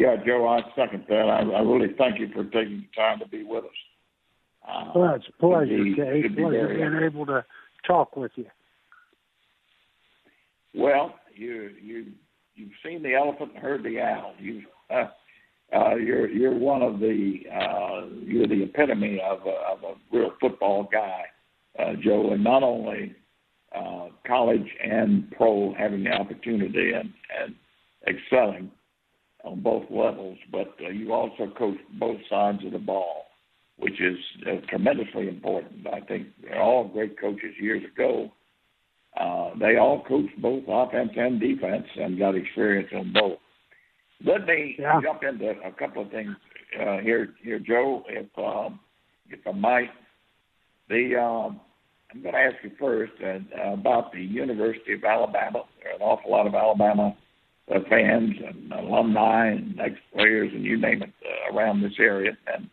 Yeah, Joe, I second that. I, I really thank you for taking the time to be with us. Uh, well, it's a pleasure, be, Kay. Pleasure being able to talk with you. Well, you you you've seen the elephant and heard the owl. You uh, uh, you're you're one of the uh, you're the epitome of a, of a real football guy, uh, Joe, and not only uh, college and pro having the opportunity and and excelling on both levels, but uh, you also coach both sides of the ball, which is uh, tremendously important. I think they're all great coaches years ago uh, they all coached both offense and defense and got experience on both. Let me yeah. jump into a couple of things uh, here, here, Joe, if um, if I might. The um, I'm going to ask you first uh, about the University of Alabama. There are an awful lot of Alabama uh, fans and alumni and ex-players and you name it uh, around this area, and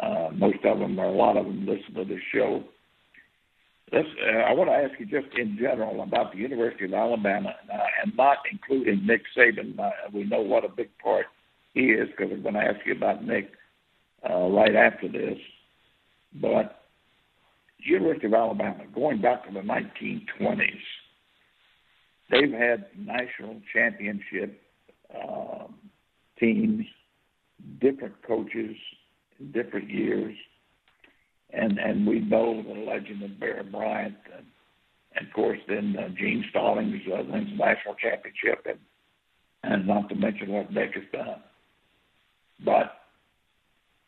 uh, most of them, or a lot of them, listen to this show. This, uh, I want to ask you just in general about the University of Alabama, uh, and not including Nick Saban. Uh, we know what a big part he is because I'm going to ask you about Nick uh, right after this. But University of Alabama, going back to the 1920s, they've had national championship um, teams, different coaches in different years and and we know the legend of Bear Bryant, and, and of course then uh, Gene Stallings uh, wins the national championship, and and not to mention what Nick has done. But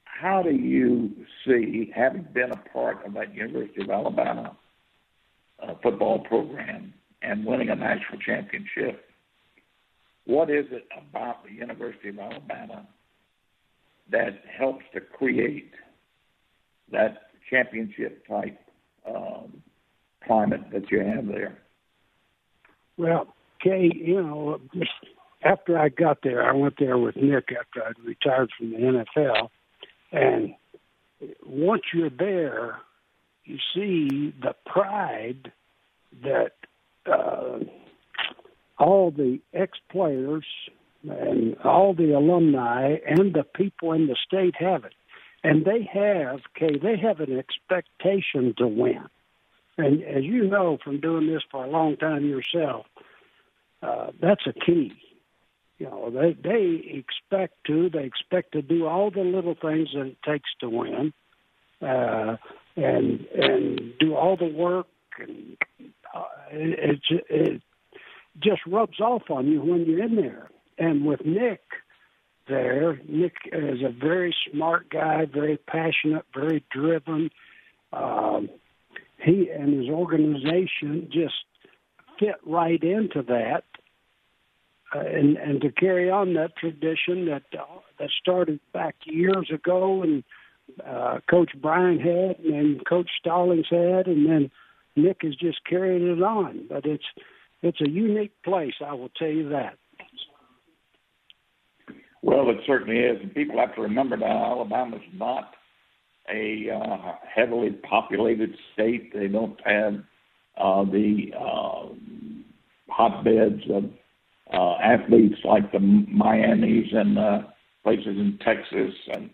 how do you see, having been a part of that University of Alabama uh, football program and winning a national championship, what is it about the University of Alabama that helps to create that championship type um, climate that you have there. Well, Kay, you know, just after I got there, I went there with Nick after I'd retired from the NFL, and once you're there, you see the pride that uh, all the ex-players and all the alumni and the people in the state have it and they have, Kay, they have an expectation to win. And as you know from doing this for a long time yourself, uh, that's a key. You know, they they expect to they expect to do all the little things that it takes to win, uh, and and do all the work, and uh, it, it it just rubs off on you when you're in there. And with Nick, there. Nick is a very smart guy, very passionate, very driven. Um, he and his organization just fit right into that, uh, and and to carry on that tradition that uh, that started back years ago, and uh, Coach Bryant had, and Coach Stallings had, and then Nick is just carrying it on. But it's it's a unique place, I will tell you that. Well, it certainly is, and people have to remember that Alabama's not a uh, heavily populated state. They don't have uh, the uh, hotbeds of uh, athletes like the Miami's and uh, places in Texas and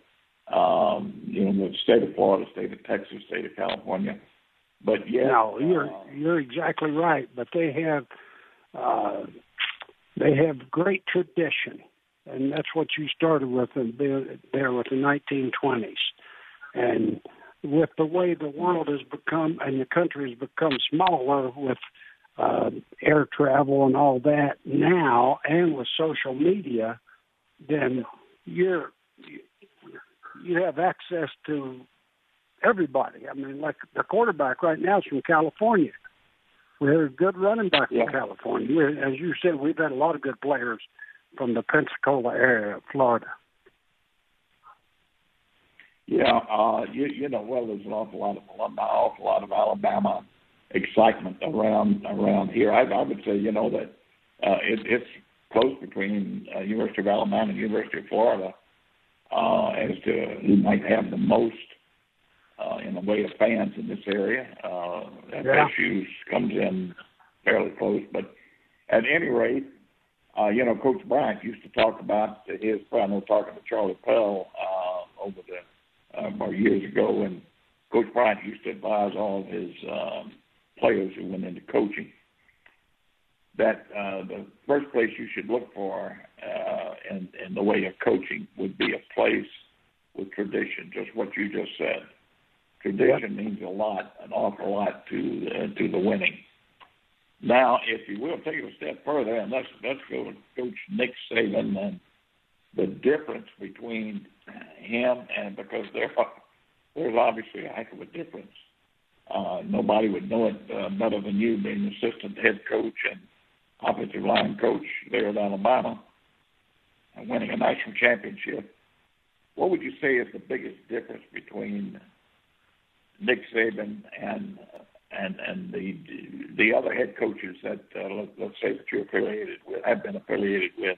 um, you know the state of Florida, state of Texas, state of California. But yeah, no, you're uh, you're exactly right. But they have uh, they have great tradition and that's what you started with there, there with the 1920s. And with the way the world has become and the country has become smaller with uh, air travel and all that now, and with social media, then you're you have access to everybody. I mean, like the quarterback right now is from California. We have a good running back yeah. from California. As you said, we've had a lot of good players from the Pensacola area of Florida. Yeah, uh, you, you know, well, there's an awful lot of alumni, awful lot of Alabama excitement around around here. I, I would say, you know, that uh, it, it's close between uh, University of Alabama and University of Florida uh, as to who might have the most uh, in the way of fans in this area. Uh, FSU yeah. comes in fairly close, but at any rate, uh, you know, Coach Bryant used to talk about his. I know talking to Charlie Pell uh, over the uh, about years ago, and Coach Bryant used to advise all of his um, players who went into coaching that uh, the first place you should look for uh, in, in the way of coaching would be a place with tradition, just what you just said. Tradition means a lot, an awful lot to uh, to the winning. Now, if you will take it a step further, and let's let's go to Coach Nick Saban and the difference between him and because there are, there's obviously a heck of a difference. Uh, nobody would know it uh, better than you, being assistant head coach and offensive line coach there at Alabama, and winning a national championship. What would you say is the biggest difference between Nick Saban and and and the the other head coaches that uh, let, let's say that you're affiliated with have been affiliated with?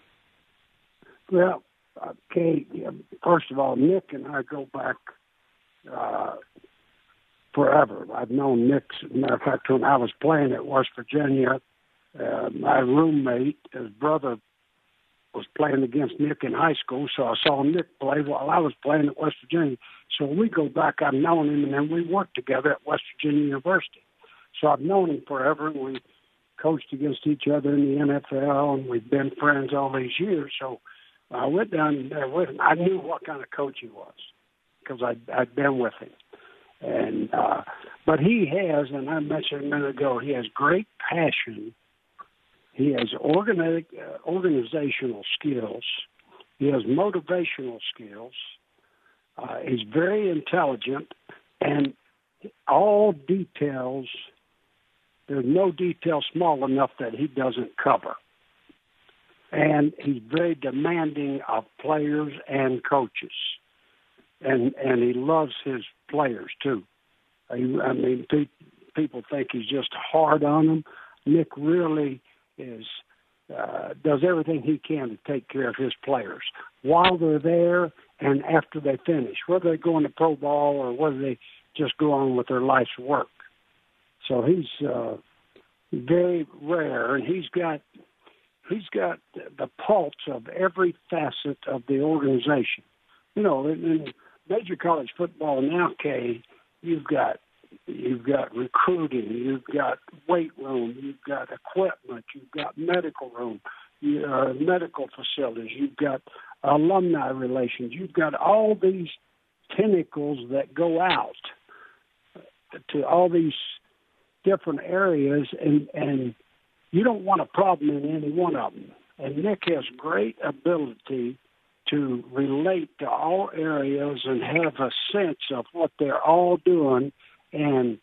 Well, okay. First of all, Nick and I go back uh, forever. I've known Nick. As a matter of fact, when I was playing at West Virginia, uh, my roommate, his brother, was playing against Nick in high school, so I saw Nick play while I was playing at West Virginia. So we go back. I've known him, and then we worked together at West Virginia University. So I've known him forever, and we coached against each other in the NFL, and we've been friends all these years. So I went down there with him. I knew what kind of coach he was because I'd, I'd been with him. And uh, but he has, and I mentioned a minute ago, he has great passion. He has organic, uh, organizational skills. He has motivational skills. Uh, he's very intelligent, and all details. There's no detail small enough that he doesn't cover. And he's very demanding of players and coaches and and he loves his players too. I, mean, pe- people think he's just hard on them. Nick really is uh, does everything he can to take care of his players while they're there and after they finish, whether they go into pro ball or whether they just go on with their life's work. So he's uh, very rare, and he's got he's got the pulse of every facet of the organization. You know, in major college football now, Kay, you've got you've got recruiting, you've got weight room, you've got equipment, you've got medical room, you, uh, medical facilities, you've got alumni relations, you've got all these tentacles that go out to all these different areas, and and you don't want a problem in any one of them. And Nick has great ability to relate to all areas and have a sense of what they're all doing and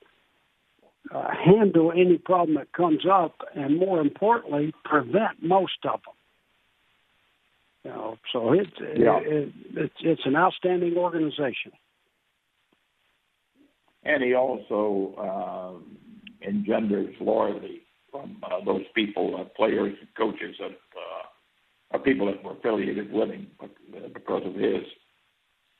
uh, handle any problem that comes up, and more importantly, prevent most of them. You know, so it's yeah. it, it's it's an outstanding organization. And he also uh, engenders loyalty from uh, those people, uh, players, and coaches that uh, people that were affiliated with him because of his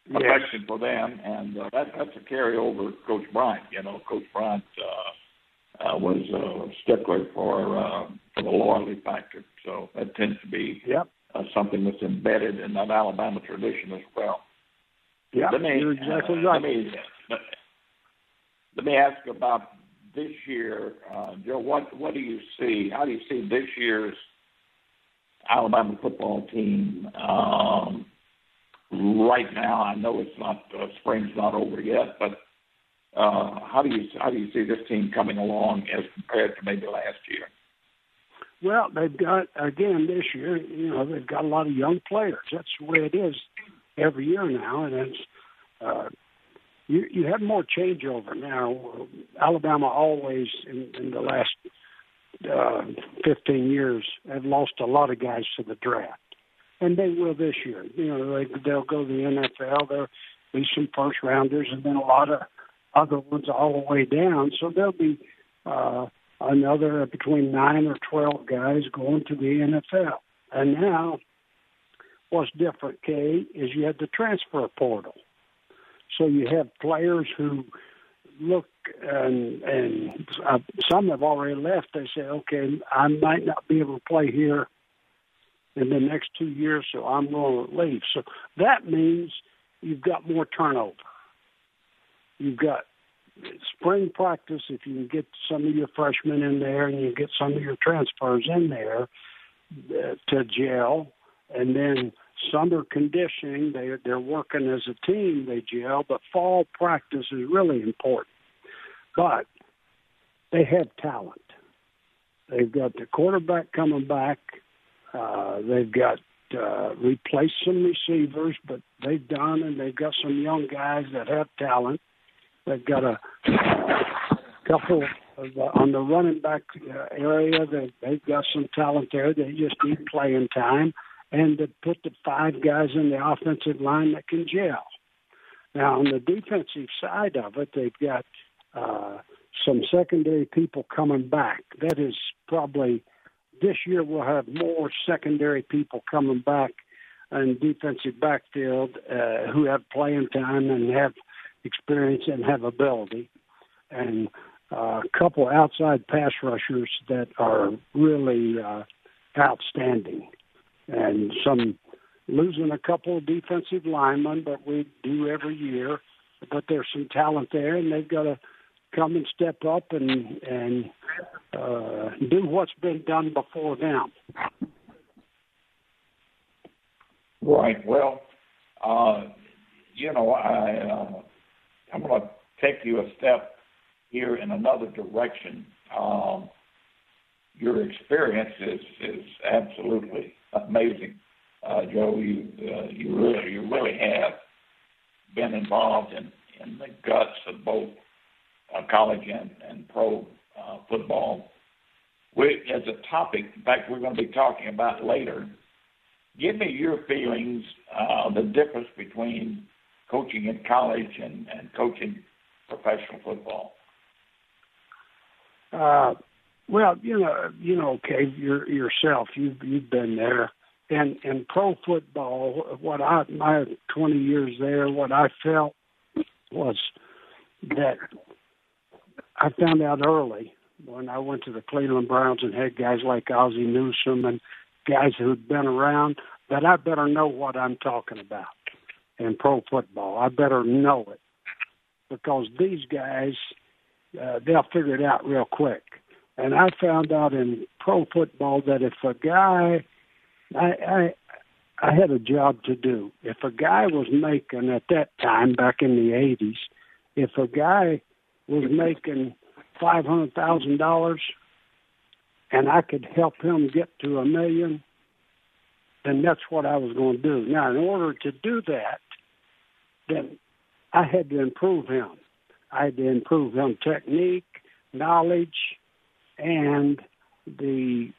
affection for them, and uh, that, that's a carryover. Coach Bryant, you know, Coach Bryant uh, uh, was a stickler for uh, for the loyalty factor, so that tends to be yep. uh, something that's embedded in that Alabama tradition as well. Yeah, let me, you're exactly uh, right. Let me, let me ask about this year, uh, Joe. What what do you see? How do you see this year's Alabama football team. Um, right now, I know it's not uh, spring's not over yet, but uh, how do you how do you see this team coming along as compared to maybe last year? Well, they've got again this year. You know, they've got a lot of young players. That's the way it is every year now, and it's uh, you you have more changeover now. Alabama always in, in the last uh, 15 years have lost a lot of guys to the draft, and they will this year. You know, they, they'll go to the NFL. There'll be some first rounders, and then a lot of other ones all the way down. So there'll be uh, another between nine or 12 guys going to the NFL. And now, what's different, Kay, is you have the transfer portal. So you have players who look and and uh, some have already left. They say, okay, I might not be able to play here in the next two years, so I'm going to leave. So that means you've got more turnover. You've got spring practice. If you can get some of your freshmen in there and you get some of your transfers in there uh, to gel, and then summer conditioning, they they're working as a team. They gel, but fall practice is really important. But they have talent. They've got the quarterback coming back. Uh, they've got uh, replaced some receivers, but they've done, and they've got some young guys that have talent. They've got a couple of, uh, on the running back uh, area. That they've got some talent there. They just need playing time, and to put the five guys in the offensive line that can gel. Now on the defensive side of it, they've got uh, some secondary people coming back. That is probably this year we'll have more secondary people coming back in defensive backfield uh, who have playing time and have experience and have ability, and uh, a couple outside pass rushers that are really uh, outstanding, and some losing a couple of defensive linemen, but we do every year. But there's some talent there, and they've got to come and step up and and uh, do what's been done before them. Right. Well, uh, you know, I uh, I'm going to take you a step here in another direction. Um, your experience is is absolutely amazing, uh, Joe. You uh, you really you really have been involved in in the guts of both uh, college and, and pro uh, football. We, as a topic, in fact, we're going to be talking about later. Give me your feelings, uh, the difference between coaching in college and, and coaching professional football. Uh, well, you know, you know, okay, you yourself, you've you've been there, and in pro football, what I my twenty years there, what I felt was that I found out early when I went to the Cleveland Browns and had guys like Ozzie Newsome and guys who'd been around that I better know what I'm talking about in pro football. I better know it because these guys uh, they'll figure it out real quick. And I found out in pro football that if a guy, I, I I had a job to do. If a guy was making at that time back in the '80s, if a guy was making five hundred thousand dollars and I could help him get to a million, then that's what I was going to do. Now, in order to do that, then I had to improve him. I had to improve him technique, knowledge, and the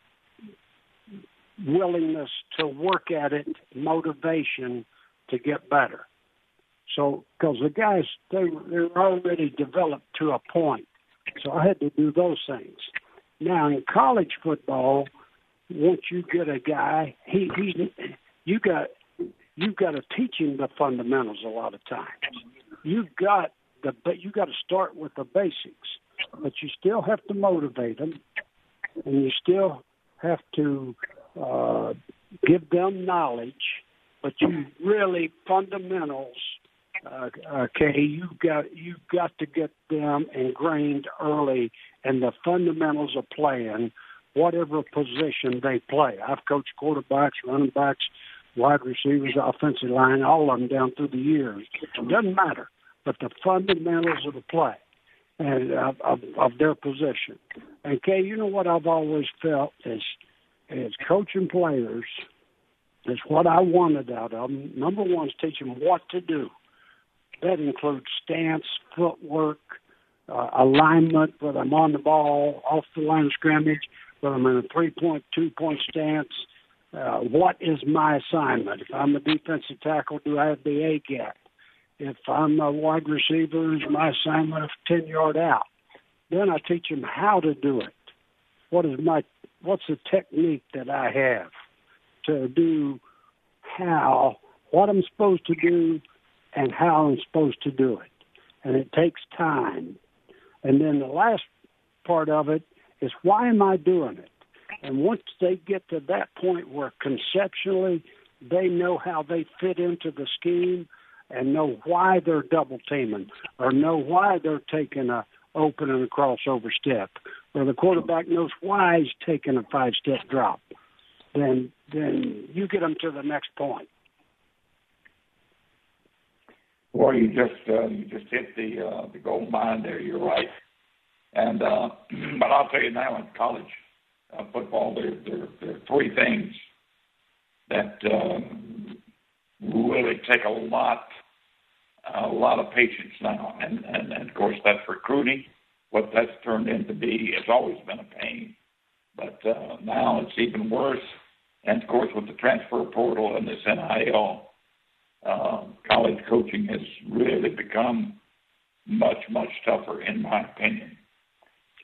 willingness to work at it, motivation to get better. So, because the guys they they're already developed to a point, so I had to do those things. Now in college football, once you get a guy, he he's you got you've got to teach him the fundamentals a lot of times. You've got the but you got to start with the basics, but you still have to motivate them, and you still have to uh, give them knowledge. But you really fundamentals uh, okay, you've got you've got to get them ingrained early in the fundamentals of playing, whatever position they play. I've coached quarterbacks, running backs, wide receivers, offensive line, all of them down through the years. It doesn't matter, but the fundamentals of the play and of, of, of their position. Okay, you know what I've always felt is is coaching players is what I wanted out of them. Number one is teach them what to do that includes stance, footwork, uh, alignment, whether I'm on the ball, off the line of scrimmage, whether I'm in a three-point, two-point stance. Uh, what is my assignment? If I'm a defensive tackle, do I have the A gap? If I'm a wide receiver, is my assignment a 10 yard out? Then I teach them how to do it. What is my what's the technique that I have to do how what I'm supposed to do and how I'm supposed to do it. And it takes time. And then the last part of it is why am I doing it? And once they get to that point where conceptually they know how they fit into the scheme and know why they're double teaming or know why they're taking a open and a crossover step or the quarterback knows why he's taking a five step drop, then then you get them to the next point. Well, you just uh, you just hit the uh, the gold mine there. You're right. And uh, but I'll tell you now, in college uh, football, there, there there are three things that uh, really take a lot a lot of patience now, and, and and of course that's recruiting. What that's turned into be, it's always been a pain, but uh, now it's even worse. And of course, with the transfer portal and this NIL, uh, college coaching has really become much much tougher, in my opinion.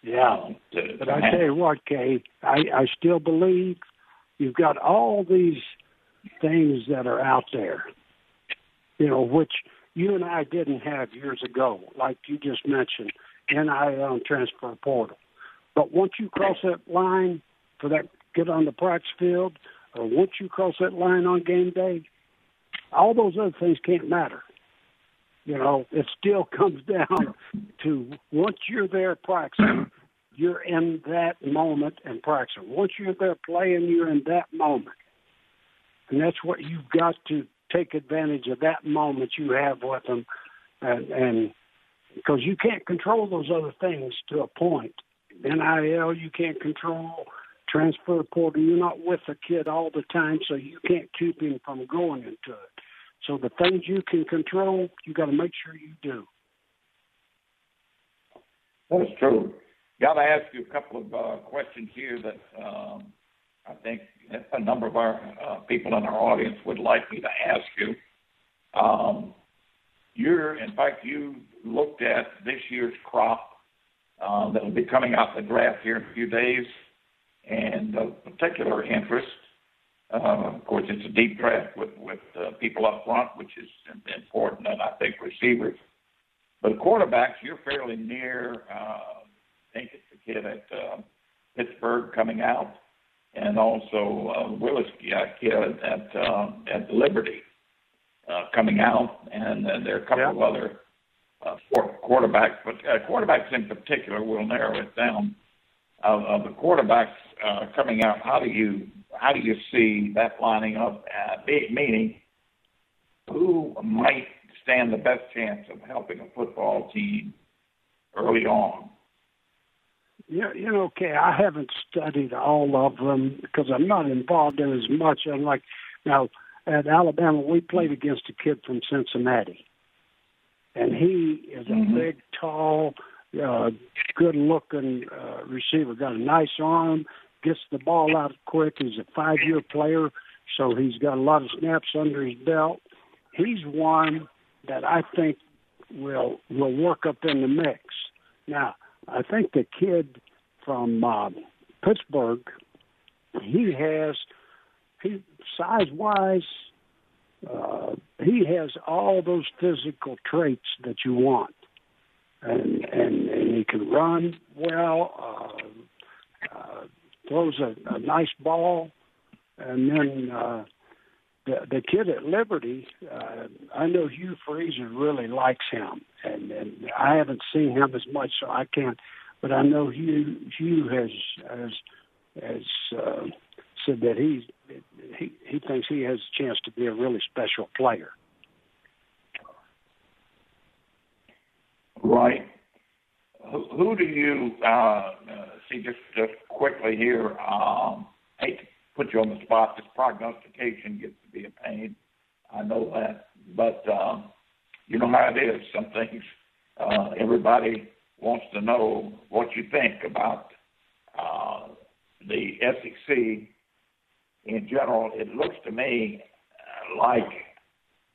Yeah, um, to, but I tell you what, Kay, I I still believe you've got all these things that are out there, you know, which you and I didn't have years ago, like you just mentioned, NIL and transfer portal. But once you cross that line for that get on the practice field, or once you cross that line on game day, all those other things can't matter. You know, it still comes down to once you're there practicing, you're in that moment and practicing. Once you're there playing, you're in that moment. And that's what you've got to take advantage of that moment you have with them. And, and because you can't control those other things to a point. NIL, you can't control. Transfer portal, you're not with the kid all the time, so you can't keep him from going into it. So the things you can control, you got to make sure you do. That's true. Got to ask you a couple of uh, questions here that um, I think a number of our uh, people in our audience would like me to ask you. Um, you're, in fact, you looked at this year's crop uh, that will be coming out the draft here in a few days, and of particular interest uh, of course, it's a deep draft with with uh, people up front, which is important, and I think receivers. But quarterbacks, you're fairly near. Uh, I think it's the kid at uh, Pittsburgh coming out, and also uh, Willis uh, kid at uh, at Liberty uh, coming out, and uh, there are a couple yeah. of other uh, quarterbacks, but uh, quarterbacks in particular will narrow it down. Of, of the quarterbacks uh, coming out, how do you how do you see that lining up? Uh, meaning, who might stand the best chance of helping a football team early on? Yeah, you know, okay, I haven't studied all of them because I'm not involved in as much. I'm like, now at Alabama, we played against a kid from Cincinnati, and he is a mm-hmm. big, tall, uh, good-looking uh, receiver. Got a nice arm gets the ball out quick. He's a five year player, so he's got a lot of snaps under his belt. He's one that I think will will work up in the mix. Now, I think the kid from uh, Pittsburgh, he has he size wise, uh, he has all those physical traits that you want, and and, and he can run well. Uh, uh, throws a, a nice ball, and then uh, the the kid at Liberty, uh, I know Hugh Freeze really likes him, and and I haven't seen him as much, so I can't. But I know Hugh Hugh has has has uh, said that he's he he thinks he has a chance to be a really special player. Right. Who, who do you uh, see just just quickly here? Um, hate to put you on the spot. This prognostication gets to be a pain. I know that, but um, you know how it is. Some things uh, everybody wants to know what you think about uh, the SEC in general. It looks to me like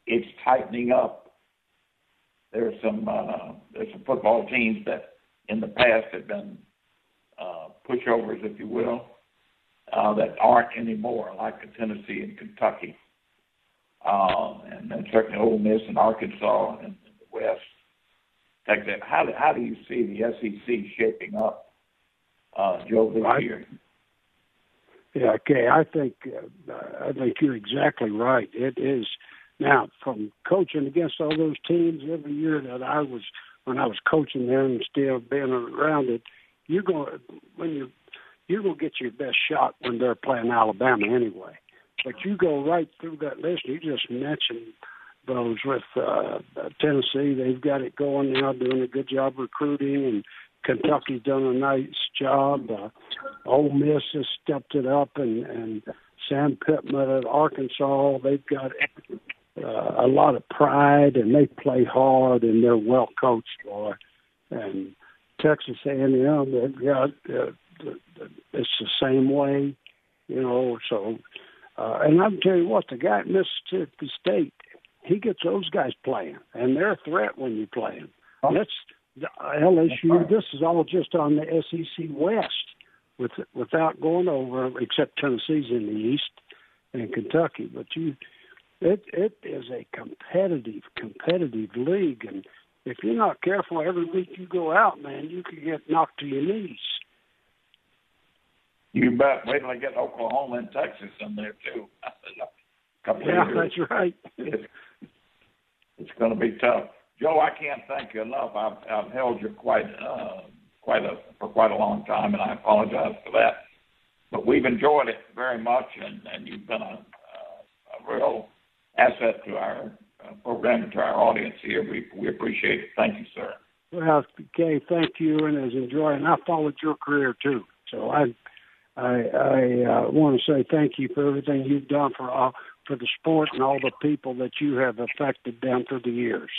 it's tightening up. There's some uh, there's some football teams that in the past have been uh, pushovers, if you will, uh, that aren't anymore, like Tennessee and Kentucky, um, and then certainly Ole Miss and Arkansas and, and the West. Texas. How do, how do you see the SEC shaping up, uh, Joe, this I, year? Yeah, okay. I think uh, I think you're exactly right. It is now from coaching against all those teams every year that I was when I was coaching them and still being around it. You're going when you you're going to get your best shot when they're playing Alabama anyway. But you go right through that list. You just mentioned those with uh, Tennessee. They've got it going now, doing a good job recruiting, and Kentucky's done a nice job. Uh, Ole Miss has stepped it up, and, and Sam Pittman at Arkansas. They've got uh, a lot of pride, and they play hard, and they're well coached, boy. And Texas A&M, they've got uh, it's the same way, you know. So, uh, and I'm tell you what, the guy at Mississippi State, he gets those guys playing, and they're a threat when you play them. Oh. That's the LSU. This is all just on the SEC West, with without going over, except Tennessee's in the East and Kentucky. But you, it it is a competitive, competitive league, and if you're not careful, every week you go out, man, you could get knocked to your knees. You bet. Wait till I get Oklahoma and Texas in there too. yeah, that's right. it's, it's going to be tough. Joe, I can't thank you enough. I've, I've held you quite uh, quite a for quite a long time, and I apologize for that. But we've enjoyed it very much, and, and you've been a, a real asset to our uh, program and to our audience here. We we appreciate it. Thank you, sir. Well, Kay, thank you, and as enjoying. And I followed your career too, so I I, I uh, want to say thank you for everything you've done for all for the sport and all the people that you have affected down through the years.